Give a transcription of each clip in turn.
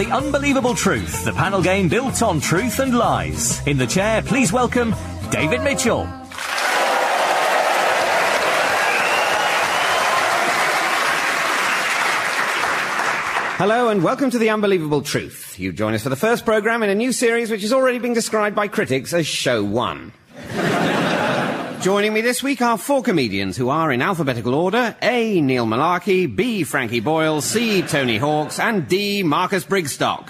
The Unbelievable Truth, the panel game built on truth and lies. In the chair, please welcome David Mitchell. Hello and welcome to The Unbelievable Truth. You join us for the first programme in a new series which has already been described by critics as Show 1. Joining me this week are four comedians who are in alphabetical order A. Neil Mullarkey, B. Frankie Boyle, C. Tony Hawks, and D. Marcus Brigstocke.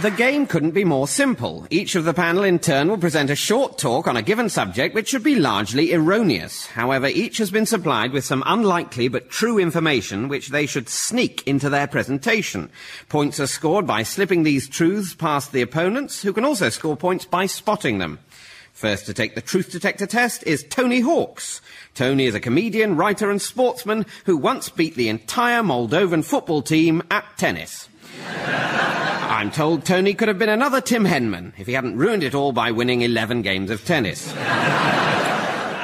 The game couldn't be more simple. Each of the panel in turn will present a short talk on a given subject which should be largely erroneous. However, each has been supplied with some unlikely but true information which they should sneak into their presentation. Points are scored by slipping these truths past the opponents, who can also score points by spotting them. First to take the truth detector test is Tony Hawks. Tony is a comedian, writer and sportsman who once beat the entire Moldovan football team at tennis. I'm told Tony could have been another Tim Henman if he hadn't ruined it all by winning 11 games of tennis.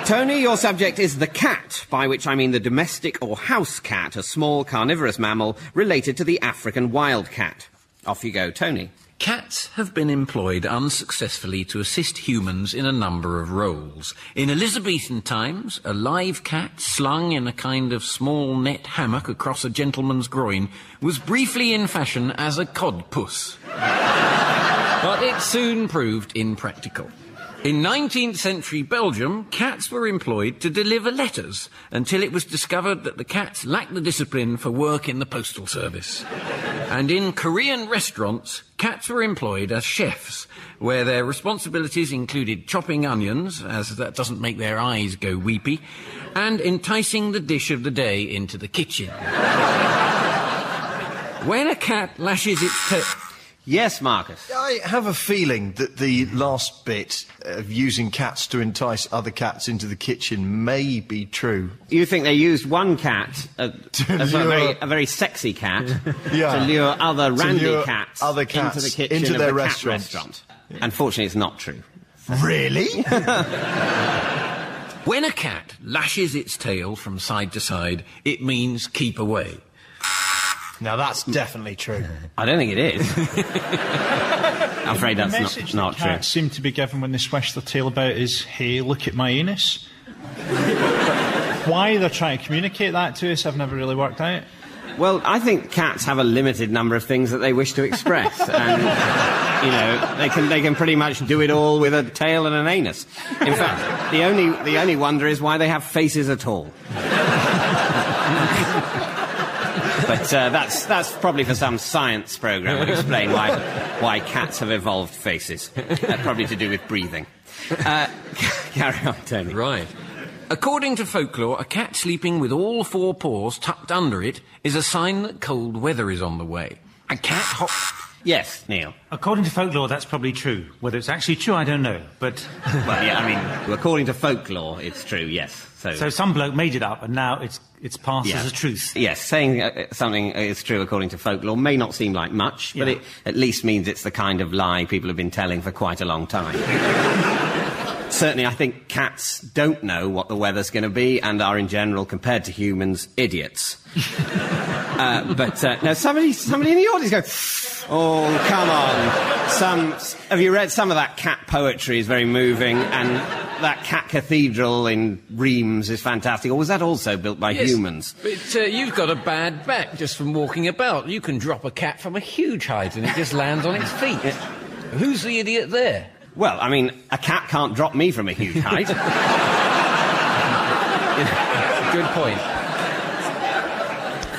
Tony, your subject is the cat, by which I mean the domestic or house cat, a small carnivorous mammal related to the African wild cat. Off you go, Tony. Cats have been employed unsuccessfully to assist humans in a number of roles. In Elizabethan times, a live cat slung in a kind of small net hammock across a gentleman's groin was briefly in fashion as a codpuss. but it soon proved impractical. In 19th century Belgium, cats were employed to deliver letters until it was discovered that the cats lacked the discipline for work in the postal service. And in Korean restaurants, cats were employed as chefs, where their responsibilities included chopping onions, as that doesn't make their eyes go weepy, and enticing the dish of the day into the kitchen. when a cat lashes its tail, Yes, Marcus. I have a feeling that the last bit of using cats to entice other cats into the kitchen may be true. You think they used one cat, a, To a, lure- very, a very sexy cat, Yeah. to lure other To randy lure cats, other cats into the kitchen into of their the cat restaurants. restaurant. Unfortunately, it's not true. Really? When a cat lashes its tail from side to side, it means keep away. Now that's definitely true. I don't think it is. I'm afraid that's the not, message not that true. seem to be given when they swish their tail about is, hey, look at my anus. Why they're trying to communicate that to us, I've never really worked out. Well, I think cats have a limited number of things that they wish to express, and you know they can they can pretty much do it all with a tail and an anus. In fact, the only the only wonder is why they have faces at all. but uh, that's that's probably for some science program to explain why why cats have evolved faces. Uh, probably to do with breathing. Uh, carry on, Tony. Right. According to folklore, a cat sleeping with all four paws tucked under it is a sign that cold weather is on the way. A cat hop. Yes, Neil. According to folklore, that's probably true. Whether it's actually true, I don't know. But Well, yeah, I mean, according to folklore, it's true. Yes. so some bloke made it up, and now it's it's passed Yeah. as a truth. Yes, saying uh, something is true according to folklore may not seem like much, but Yeah. it at least means it's the kind of lie people have been telling for quite a long time. Certainly, I think cats don't know what the weather's going to be and are, in general, compared to humans, idiots. uh, but uh, now, somebody, somebody in the audience go, "Oh, come on!" Some have you read some of that cat poetry? is very moving, and that cat cathedral in Reims is fantastic. Or was that also built by Yes, humans? But uh, you've got a bad back just from walking about. You can drop a cat from a huge height and it just lands on its feet. Who's the idiot there? Well, I mean, a cat can't drop me from a huge height. Good point.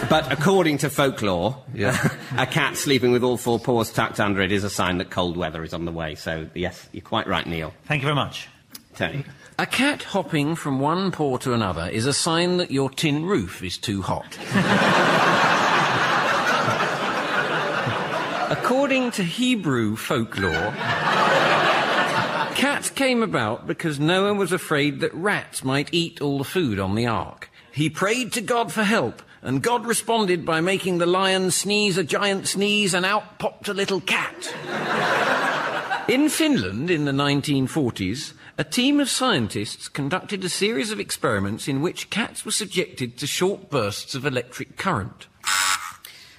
But according to folklore, a cat sleeping with all four paws tucked under it is a sign that cold weather is on the way. So, yes, you're quite right, Neil. Thank you very much. Tony. A cat hopping from one paw to another is a sign that your tin roof is too hot. According to Hebrew folklore, cats came about because Noah was afraid that rats might eat all the food on the ark. He prayed to God for help, and God responded by making the lion sneeze a giant sneeze, and out popped a little cat. In Finland in the 1940s, a team of scientists conducted a series of experiments in which cats were subjected to short bursts of electric current.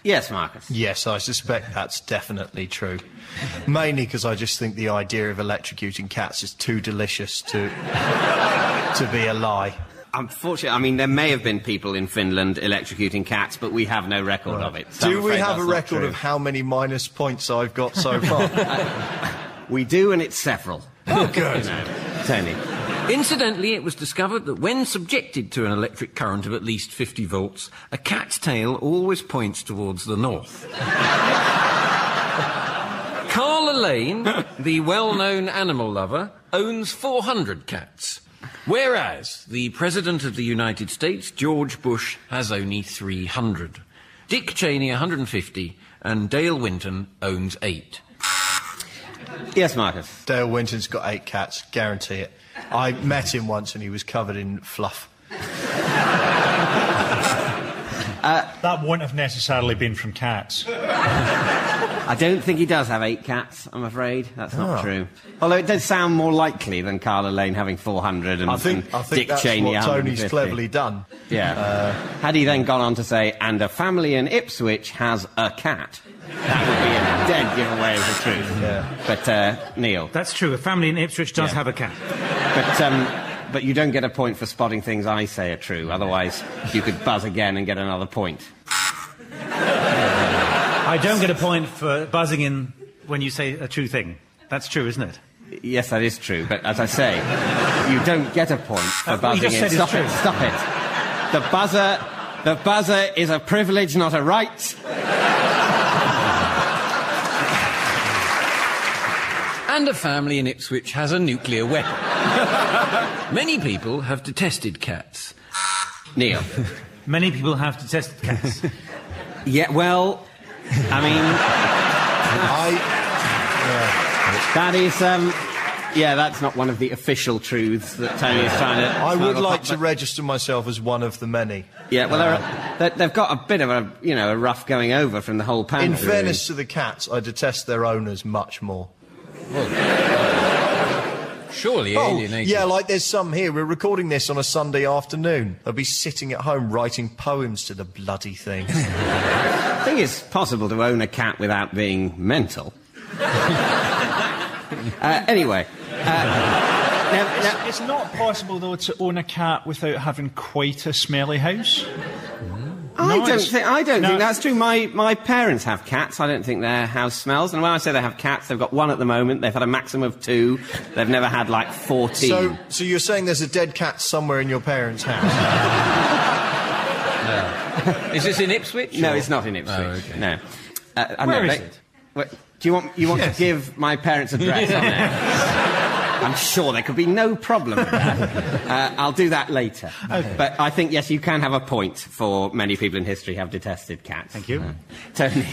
Yes, Marcus. Yes, I suspect that's definitely true. Mainly because I just think the idea of electrocuting cats is too delicious to to be a lie. Unfortunately, I mean, there may have been people in Finland electrocuting cats, but we have no record of it. so I'm Do we have a record true. of how many minus points I've got so far? We do, and it's several. oh, good. No, Tony. Incidentally, it was discovered that when subjected to an electric current of at least 50 volts, a cat's tail always points towards the north. Carla Lane, the well-known animal lover, owns 400 cats. Whereas the President of the United States, George Bush, has only 300. Dick Cheney, 150, and Dale Winton owns 8. Yes, Marcus. Dale Winton's got eight cats, guarantee it. I met him once and he was covered in fluff. That wouldn't have necessarily been from cats. I don't think he does have eight cats, I'm afraid. That's not Oh. true. Although it does sound more likely than Carla Lane having 400 and, I think, and I think Dick that's Cheney what Tony's cleverly done. Yeah. Had he then gone on to say, and a family in Ipswich has a cat, that would be a dead giveaway of the truth. Yeah. But, uh, Neil, That's true. A family in Ipswich does Yeah. have a cat. but, um, but you don't get a point for spotting things I say are true. Otherwise, you could buzz again and get another point. I don't get a point for buzzing in when you say a true thing. That's true, isn't it? Yes, that is true. But as I say, you don't get a point for Uh, what you buzzing just in. said Stop true. it! Stop it! The buzzer, the buzzer is a privilege, not a right. And a family in Ipswich has a nuclear weapon. Many people have detested cats. Neil. Many people have detested cats. Yeah. Well, I mean, I, that is. Um, yeah, that's not one of the official truths that Tony is trying to. I would like pop- to register myself as one of the many. Yeah, well, they're, they- they've got a bit of a, you know, a rough going over from the whole panel. In fairness to the cats, I detest their owners much more. Surely Oh, alienated. yeah, like there's some here. We're recording this on a Sunday afternoon. They'll be sitting at home writing poems to the bloody thing. I think it's possible to own a cat without being mental. uh, anyway, uh, now, now, It's not possible, though, to own a cat without having quite a smelly house. I No, don't think I don't no. think that's true. My my parents have cats. I don't think their house smells. And when I say they have cats, they've got one at the moment. They've had a maximum of two. They've never had like fourteen. so, so you're saying there's a dead cat somewhere in your parents' house? Is this in Ipswich? no, or- it's not in Ipswich. Oh, okay. No. Uh, I Where know, is they- it? Wait, do you want you want Yes. to give my parents' address on there? I'm sure there could be no problem with that. Uh, I'll do that later. But I think yes, you can have a point for many people in history have detested cats. Thank you. Uh, Tony.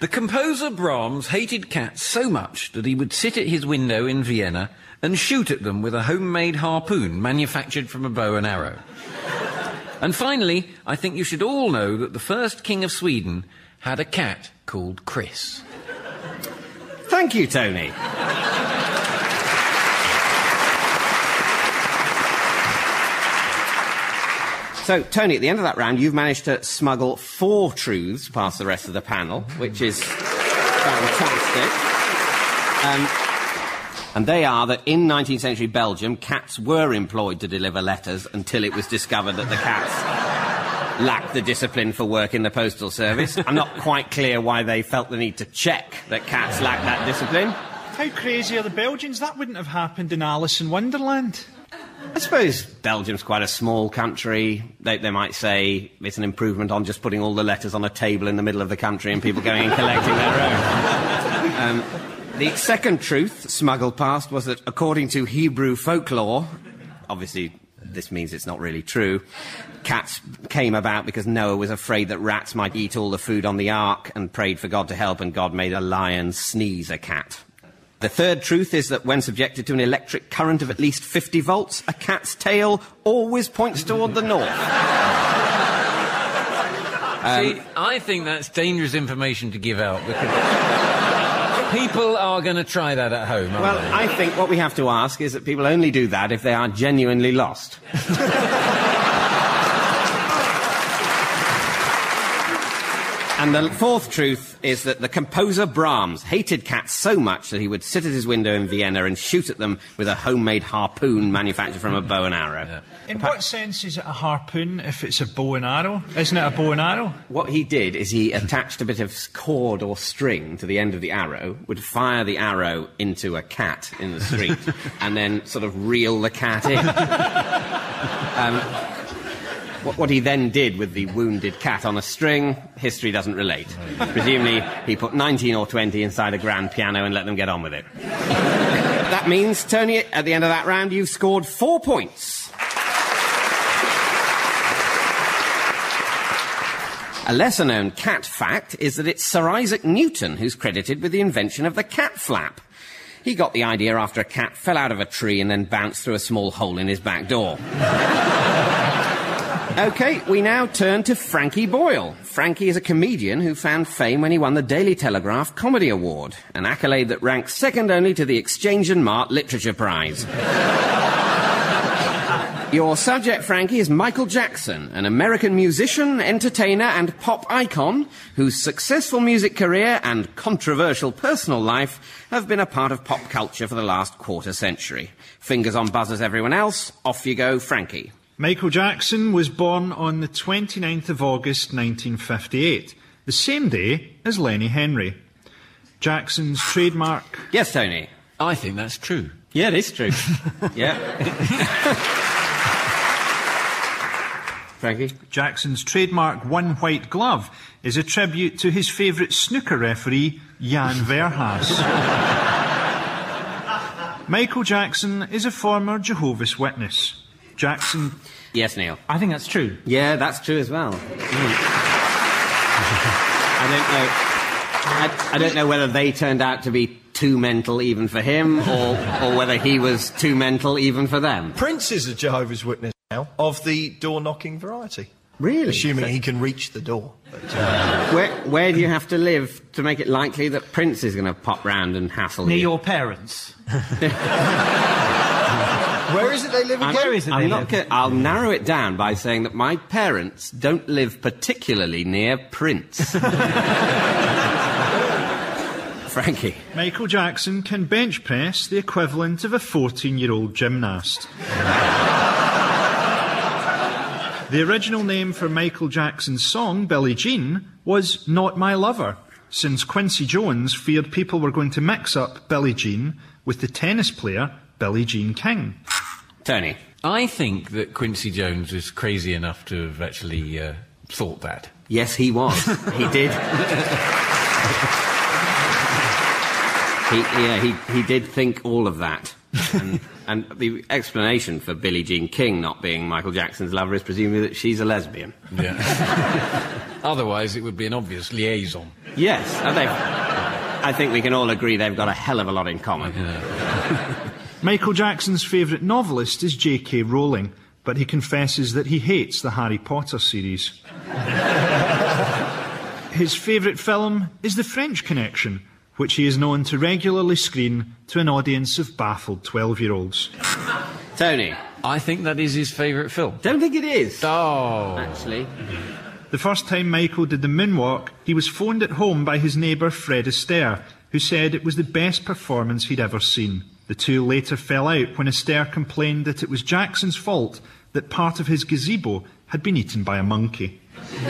The composer Brahms hated cats so much that he would sit at his window in Vienna and shoot at them with a homemade harpoon manufactured from a bow and arrow. And finally, I think you should all know that the first king of Sweden had a cat called Chris. Thank you, Tony. So, Tony, at the end of that round, you've managed to smuggle four truths past the rest of the panel, which is fantastic. Um, and they are that in 19th century Belgium, cats were employed to deliver letters until it was discovered that the cats lacked the discipline for work in the postal service. I'm not quite clear why they felt the need to check that cats lack that discipline. How crazy are the Belgians? That wouldn't have happened in Alice in Wonderland. I suppose Belgium's quite a small country. They, they might say it's an improvement on just putting all the letters on a table in the middle of the country and people going and collecting their own. Um, the second truth smuggled past was that according to Hebrew folklore, obviously this means it's not really true, cats came about because Noah was afraid that rats might eat all the food on the ark and prayed for God to help and God made a lion sneeze a cat. The third truth is that when subjected to an electric current of at least 50 volts, a cat's tail always points toward the north. See, um, I think that's dangerous information to give out because People are going to try that at home, aren't Well, they? I think what we have to ask is that people only do that if they are genuinely lost. And the fourth truth is that the composer Brahms hated cats so much that he would sit at his window in Vienna and shoot at them with a homemade harpoon manufactured from a bow and arrow. In what sense is it a harpoon if it's a bow and arrow? Isn't it a bow and arrow? What he did is he attached a bit of cord or string to the end of the arrow, would fire the arrow into a cat in the street, and then sort of reel the cat in. um, what, what he then did with the wounded cat on a string, history doesn't relate. Presumably, he put 19 or 20 inside a grand piano and let them get on with it. that means, Tony, at the end of that round, you've scored four points. A lesser known cat fact is that it's Sir Isaac Newton who's credited with the invention of the cat flap. He got the idea after a cat fell out of a tree and then bounced through a small hole in his back door. Okay, we now turn to Frankie Boyle. Frankie is a comedian who found fame when he won the Daily Telegraph Comedy Award, an accolade that ranks second only to the Exchange and Mart Literature Prize. Your subject, Frankie, is Michael Jackson, an American musician, entertainer, and pop icon whose successful music career and controversial personal life have been a part of pop culture for the last quarter century. Fingers on buzzers, everyone else. Off you go, Frankie. Michael Jackson was born on the 29th of August 1958, the same day as Lenny Henry. Jackson's trademark. Yes, Tony. I think that's true. Yeah, it is true. yeah. Frankie? Jackson's trademark one white glove is a tribute to his favourite snooker referee, Jan Verhaas. Michael Jackson is a former Jehovah's Witness. Jackson. Yes, Neil. I think that's true. Yeah, that's true as well. I don't know. I, I don't know whether they turned out to be too mental even for him, or, or whether he was too mental even for them. Prince is a Jehovah's Witness now of the door knocking variety. Really? Assuming he can reach the door. But, uh, Where, where do you have to live to make it likely that Prince is going to pop round and hassle Near you? your parents. where is it they live again? Where is it I'm they not live? go- I'll narrow it down by saying that my parents don't live particularly near Prince. Frankie. Michael Jackson can bench press the equivalent of a 14 year old gymnast. the original name for Michael Jackson's song, Billie Jean, was Not My Lover, since Quincy Jones feared people were going to mix up Billie Jean with the tennis player Billie Jean King. Tony. I think that Quincy Jones was crazy enough to have actually uh, thought that. Yes, he was. he did. he, yeah, he, he did think all of that. And, and the explanation for Billie Jean King not being Michael Jackson's lover is presumably that she's a lesbian. Yeah. Otherwise, it would be an obvious liaison. Yes, I think we can all agree they've got a hell of a lot in common. Michael Jackson's favourite novelist is J.K. Rowling, but he confesses that he hates the Harry Potter series. His favourite film is The French Connection, which he is known to regularly screen to an audience of baffled 12 year olds. Tony, I think that is his favourite film. don't think it is. Oh. Actually, The first time Michael did the moonwalk, he was phoned at home by his neighbour Fred Astaire, who said it was the best performance he'd ever seen. The two later fell out when Astaire complained that it was Jackson's fault that part of his gazebo had been eaten by a monkey.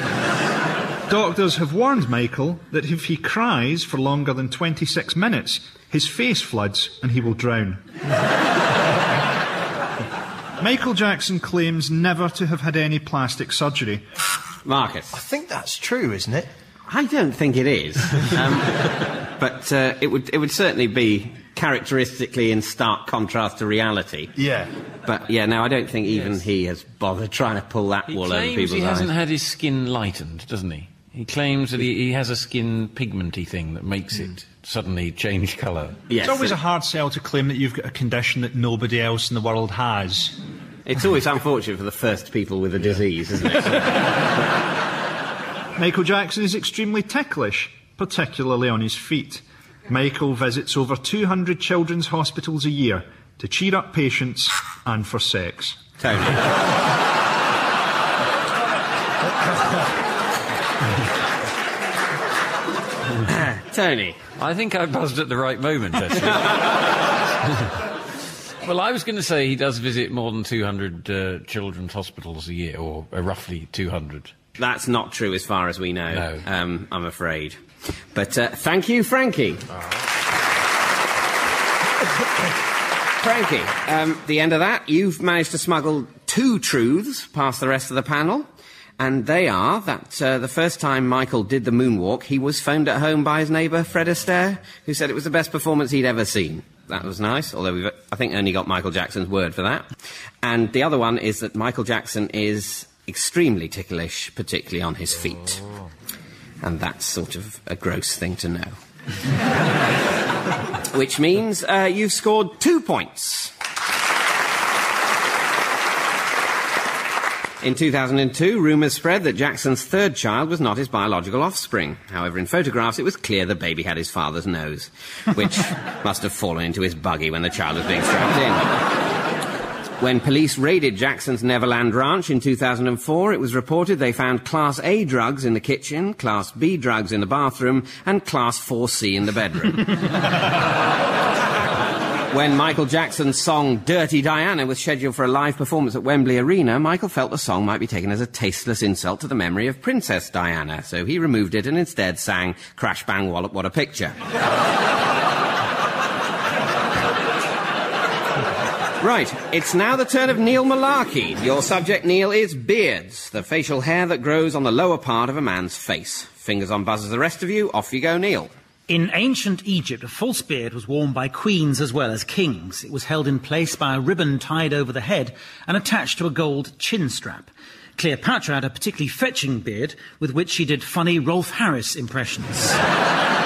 Doctors have warned Michael that if he cries for longer than 26 minutes, his face floods and he will drown. Michael Jackson claims never to have had any plastic surgery. Marcus. I think that's true, isn't it? I don't think it is. Um, but uh, it, would, it would certainly be characteristically in stark contrast to reality. Yeah. But yeah, no, I don't think even he has bothered trying to pull that He wool over claims people's he hasn't eyes. had his skin lightened, doesn't he? He claims that he, he has a skin pigmenty thing that makes it suddenly change colour. Yes, It's always a hard sell to claim that you've got a condition that nobody else in the world has. it's always unfortunate for the first people with a disease, isn't it? Michael Jackson is extremely ticklish, particularly on his feet. Michael visits over 200 children's hospitals a year to cheer up patients and for sex. Tony. Tony. I think I buzzed at the right moment, well, I was going to say he does visit more than 200 uh, children's hospitals a year, or uh, roughly 200. That's not true as far as we know. No. Um, I'm afraid. But uh, thank you, Frankie. Frankie, um, the end of that, you've managed to smuggle two truths past the rest of the panel. And they are that uh, the first time Michael did the moonwalk, he was phoned at home by his neighbour, Fred Astaire, who said it was the best performance he'd ever seen. That was nice, although we've, I think, only got Michael Jackson's word for that. And the other one is that Michael Jackson is extremely ticklish, particularly on his feet. And that's sort of a gross thing to know. Which means uh, you've scored two points. In 2002, rumours spread that Jackson's third child was not his biological offspring. However, in photographs, it was clear the baby had his father's nose, which must have fallen into his buggy when the child was being strapped in. When police raided Jackson's Neverland Ranch in 2004, it was reported they found Class A drugs in the kitchen, Class B drugs in the bathroom, and Class 4C in the bedroom. when Michael Jackson's song Dirty Diana was scheduled for a live performance at Wembley Arena, Michael felt the song might be taken as a tasteless insult to the memory of Princess Diana, so he removed it and instead sang Crash Bang Wallop What a Picture. Right, it's now the turn of Neil Mullarkey. Your subject, Neil, is beards, the facial hair that grows on the lower part of a man's face. Fingers on buzzers, the rest of you. Off you go, Neil. In ancient Egypt, a false beard was worn by queens as well as kings. It was held in place by a ribbon tied over the head and attached to a gold chin strap. Cleopatra had a particularly fetching beard with which she did funny Rolf Harris impressions.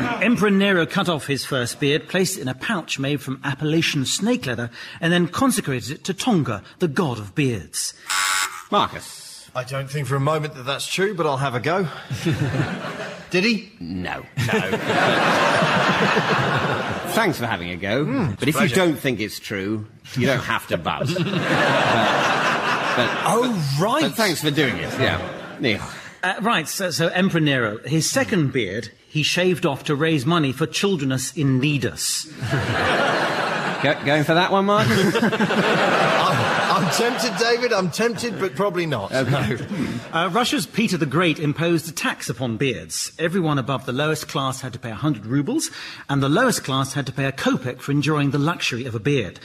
Emperor Nero cut off his first beard, placed it in a pouch made from Appalachian snake leather, and then consecrated it to Tonga, the god of beards. Marcus. I don't think for a moment that that's true, but I'll have a go. Did he? No. No. Thanks for having a go. but if you don't think it's true, you don't have to buzz. but, Oh, right. but thanks for doing it. Yeah. Neil. Uh, right, so, so Emperor Nero, his second beard, he shaved off to raise money for Childrenus in Needus. Go, going for that one, Mark? I'm, I'm tempted, David. I'm tempted, but probably not. No. Uh, Russia's Peter the Great imposed a tax upon beards. Everyone above the lowest class had to pay 100 rubles, and the lowest class had to pay a kopeck for enjoying the luxury of a beard.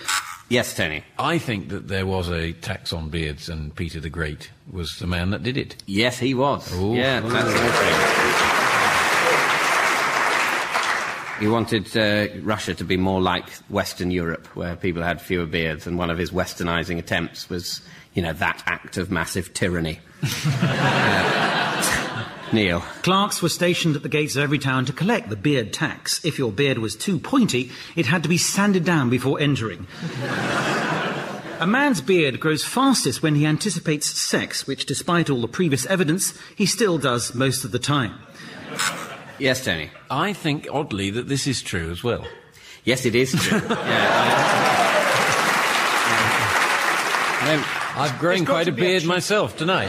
yes, Tony. I think that there was a tax on beards, and Peter the Great was the man that did it. Yes, he was. Ooh. Yeah, that's all true. He wanted uh, Russia to be more like Western Europe, where people had fewer beards, and one of his westernizing attempts was, you know, that act of massive tyranny. Uh, Neil. Clerks were stationed at the gates of every town to collect the beard tax. If your beard was too pointy, it had to be sanded down before entering. A man's beard grows fastest when he anticipates sex, which, despite all the previous evidence, he still does most of the time. Yes, Tony. I think, oddly, that this is true as well. Yes, it is true. yeah, I, I don't- I've grown quite a be a beard tr- myself tonight.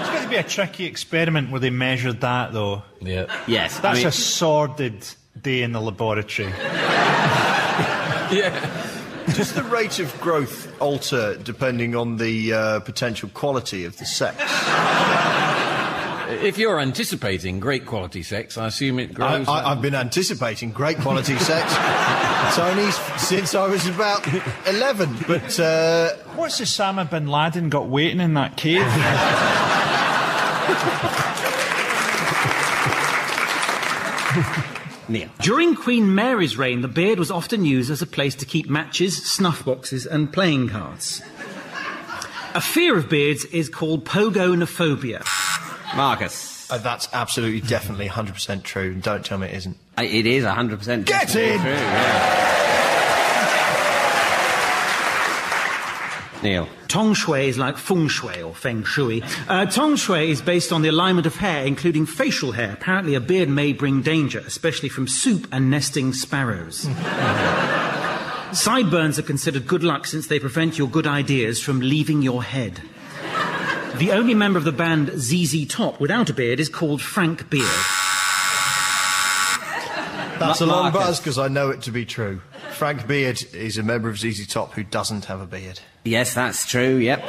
It's going to be a tricky experiment where they measured that, though. Yeah. yes, I That's mean, a sordid day in the laboratory. yeah. Does the rate of growth alter depending on the uh, potential quality of the sex? If you're anticipating great quality sex, I assume it I, grows. I, I've been anticipating great quality sex, Tony, since I was about 11. But uh, What's Osama bin Laden got waiting in that cave? Neil. During Queen Mary's reign, the beard was often used as a place to keep matches, snuff boxes, and playing cards. A fear of beards is called pogonophobia. Marcus. uh, that's absolutely, definitely 100% true. And don't tell me it isn't. Uh, It is 100% Get in! true, yeah. Neil. Tong shui is like feng shui or feng shui. Uh, tong shui is based on the alignment of hair, including facial hair. Apparently, a beard may bring danger, especially from soup and nesting sparrows. Sideburns are considered good luck since they prevent your good ideas from leaving your head. The only member of the band ZZ Top without a beard is called Frank Beard. That's a long Marcus. buzz because I know it to be true. Frank Beard is a member of ZZ Top who doesn't have a beard. Yes, that's true, yep.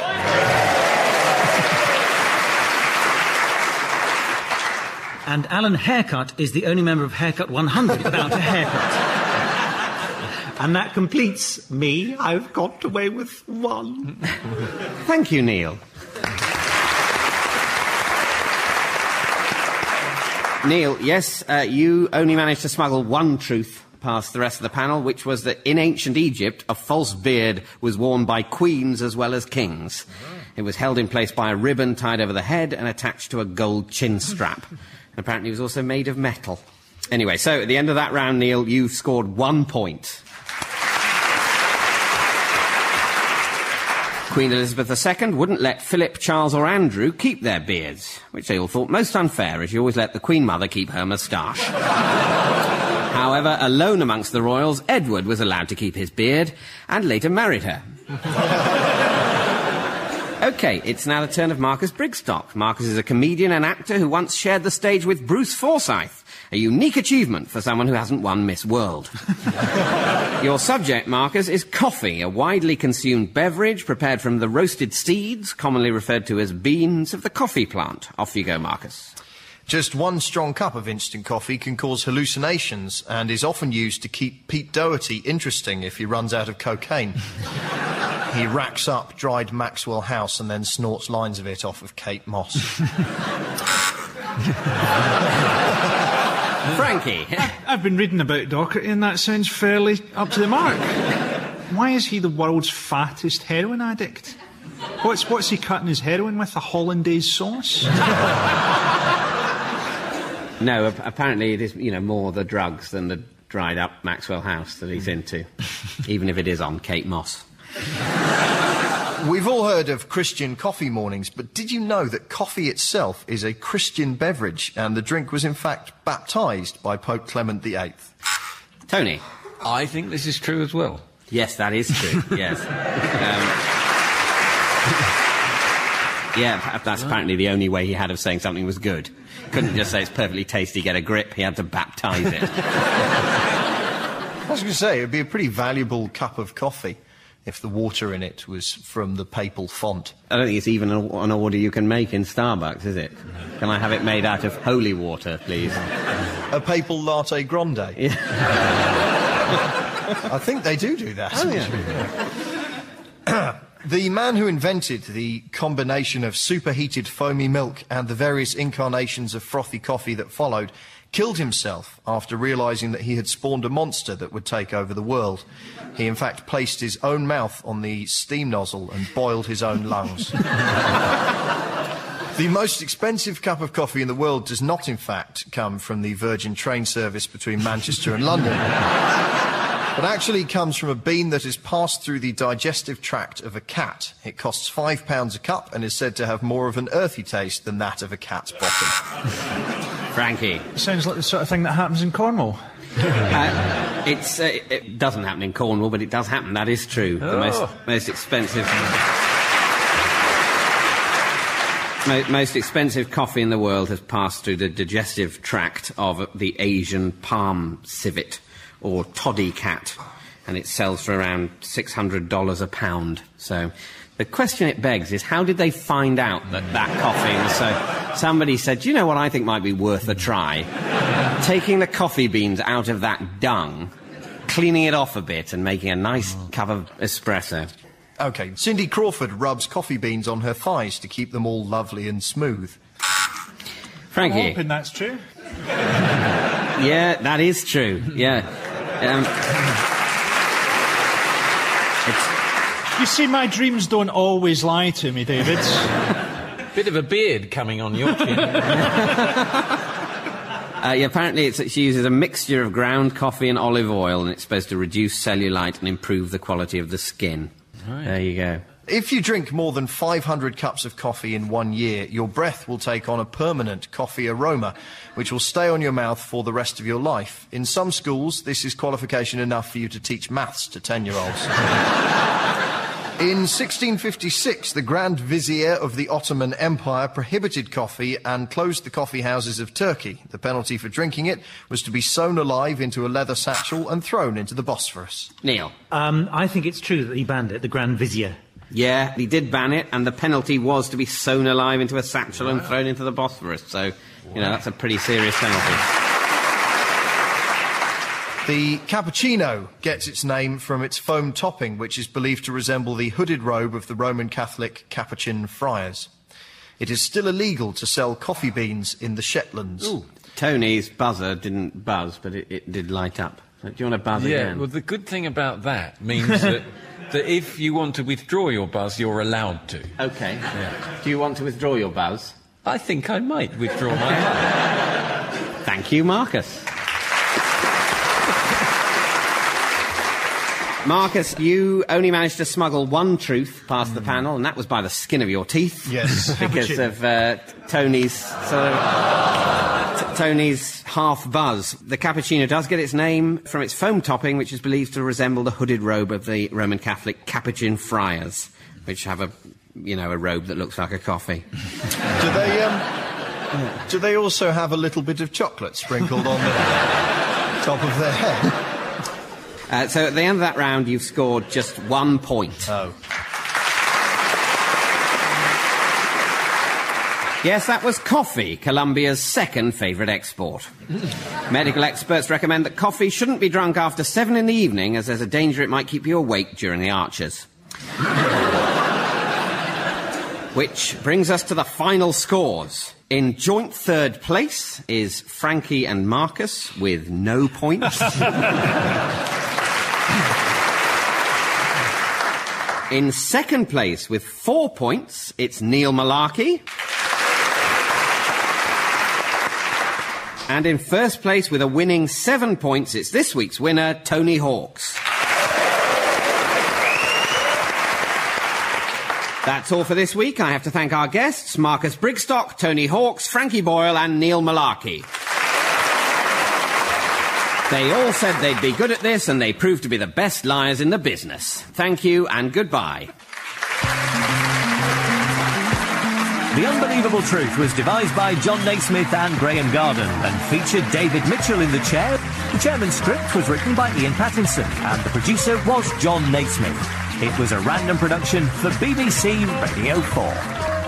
And Alan Haircut is the only member of Haircut 100 without a haircut. And that completes me. I've got away with one. Thank you, Neil. Neil, yes, uh, you only managed to smuggle one truth past the rest of the panel, which was that in ancient Egypt, a false beard was worn by queens as well as kings. It was held in place by a ribbon tied over the head and attached to a gold chin strap. and apparently it was also made of metal. Anyway, so at the end of that round, Neil, you scored one point. Queen Elizabeth II wouldn't let Philip, Charles, or Andrew keep their beards, which they all thought most unfair, as she always let the Queen Mother keep her moustache. However, alone amongst the royals, Edward was allowed to keep his beard and later married her. okay, it's now the turn of Marcus Brigstocke. Marcus is a comedian and actor who once shared the stage with Bruce Forsyth, a unique achievement for someone who hasn't won Miss World. Your subject, Marcus, is coffee, a widely consumed beverage prepared from the roasted seeds, commonly referred to as beans, of the coffee plant. Off you go, Marcus. Just one strong cup of instant coffee can cause hallucinations and is often used to keep Pete Doherty interesting if he runs out of cocaine. he racks up dried Maxwell House and then snorts lines of it off of Kate Moss. Frankie. I've been reading about Doherty, and that sounds fairly up to the mark. Why is he the world's fattest heroin addict? What's, what's he cutting his heroin with? A hollandaise sauce? no, ap- apparently it is, you know, more the drugs than the dried up Maxwell House that he's into, even if it is on Kate Moss. We've all heard of Christian coffee mornings, but did you know that coffee itself is a Christian beverage and the drink was in fact baptized by Pope Clement VIII? Tony. I think this is true as well. Yes, that is true. yes. Um, yeah, that's apparently the only way he had of saying something was good. Couldn't just say it's perfectly tasty, get a grip. He had to baptize it. I was going to say, it'd be a pretty valuable cup of coffee if the water in it was from the papal font. I don't think it's even an order you can make in Starbucks, is it? Can I have it made out of holy water, please? A papal latte grande. I think they do do that. Oh, the man who invented the combination of superheated foamy milk and the various incarnations of frothy coffee that followed killed himself after realizing that he had spawned a monster that would take over the world. He, in fact, placed his own mouth on the steam nozzle and boiled his own lungs. The most expensive cup of coffee in the world does not, in fact, come from the Virgin train service between Manchester and London, but actually comes from a bean that is passed through the digestive tract of a cat. It costs five pounds a cup and is said to have more of an earthy taste than that of a cat's bottom. Frankie. Sounds like the sort of thing that happens in Cornwall. Uh, it's, uh, it- doesn't happen in Cornwall, but it does happen. That is true. The most, most expensive. Most expensive coffee in the world has passed through the digestive tract of the Asian palm civet, or toddy cat, and it sells for around $600 a pound. So the question it begs is how did they find out that that coffee was so. Somebody said, Do you know what I think might be worth a try? Taking the coffee beans out of that dung, cleaning it off a bit, and making a nice cup of espresso. Okay, Cindy Crawford rubs coffee beans on her thighs to keep them all lovely and smooth. Frankie. I'm Hoping that's true. Yeah, that is true. Yeah. Um, it's, You see, my dreams don't always lie to me, David. Bit of a beard coming on your chin. uh, yeah, apparently, it's, she uses a mixture of ground coffee and olive oil, and it's supposed to reduce cellulite and improve the quality of the skin. There you go. If you drink more than 500 cups of coffee in one year, your breath will take on a permanent coffee aroma, which will stay on your mouth for the rest of your life. In some schools, this is qualification enough for you to teach maths to 10 year olds. In 1656, the Grand Vizier of the Ottoman Empire prohibited coffee and closed the coffee houses of Turkey. The penalty for drinking it was to be sewn alive into a leather satchel and thrown into the Bosphorus. Neil. Um, I think it's true that he banned it, the Grand Vizier. Yeah, he did ban it, and the penalty was to be sewn alive into a satchel and thrown into the Bosphorus. So, you know, that's a pretty serious penalty. The cappuccino gets its name from its foam topping, which is believed to resemble the hooded robe of the Roman Catholic Capuchin friars. It is still illegal to sell coffee beans in the Shetlands. Ooh. Tony's buzzer didn't buzz, but it, it did light up. So do you want to buzz Yeah, again? well, the good thing about that means that, that if you want to withdraw your buzz, you're allowed to. Okay. Do you want to withdraw your buzz? I think I might withdraw my buzz. Thank you, Marcus. Marcus, you only managed to smuggle one truth past the panel, and that was by the skin of your teeth. Yes. because of uh, Tony's sort of t- Tony's half buzz. The cappuccino does get its name from its foam topping, which is believed to resemble the hooded robe of the Roman Catholic Capuchin friars, which have a you know a robe that looks like a coffee. Do they, um, do they also have a little bit of chocolate sprinkled on the top of their head? Uh, so at the end of that round, you've scored just one point. Oh. Yes, that was coffee, Colombia's second favourite export. Medical experts recommend that coffee shouldn't be drunk after seven in the evening, as there's a danger it might keep you awake during the archers. Which brings us to the final scores. In joint third place is Frankie and Marcus with no points. In second place with four points, it's Neil Mullarkey. And in first place with a winning seven points, it's this week's winner, Tony Hawks. That's all for this week. I have to thank our guests, Marcus Brigstocke, Tony Hawks, Frankie Boyle, and Neil Mullarkey. They all said they'd be good at this, and they proved to be the best liars in the business. Thank you, and goodbye. The Unbelievable Truth was devised by Jon Naismith and Graeme Garden and featured David Mitchell in the chair. The chairman's script was written by Iain Pattinson and the producer was Jon Naismith. It was a random production for BBC Radio 4.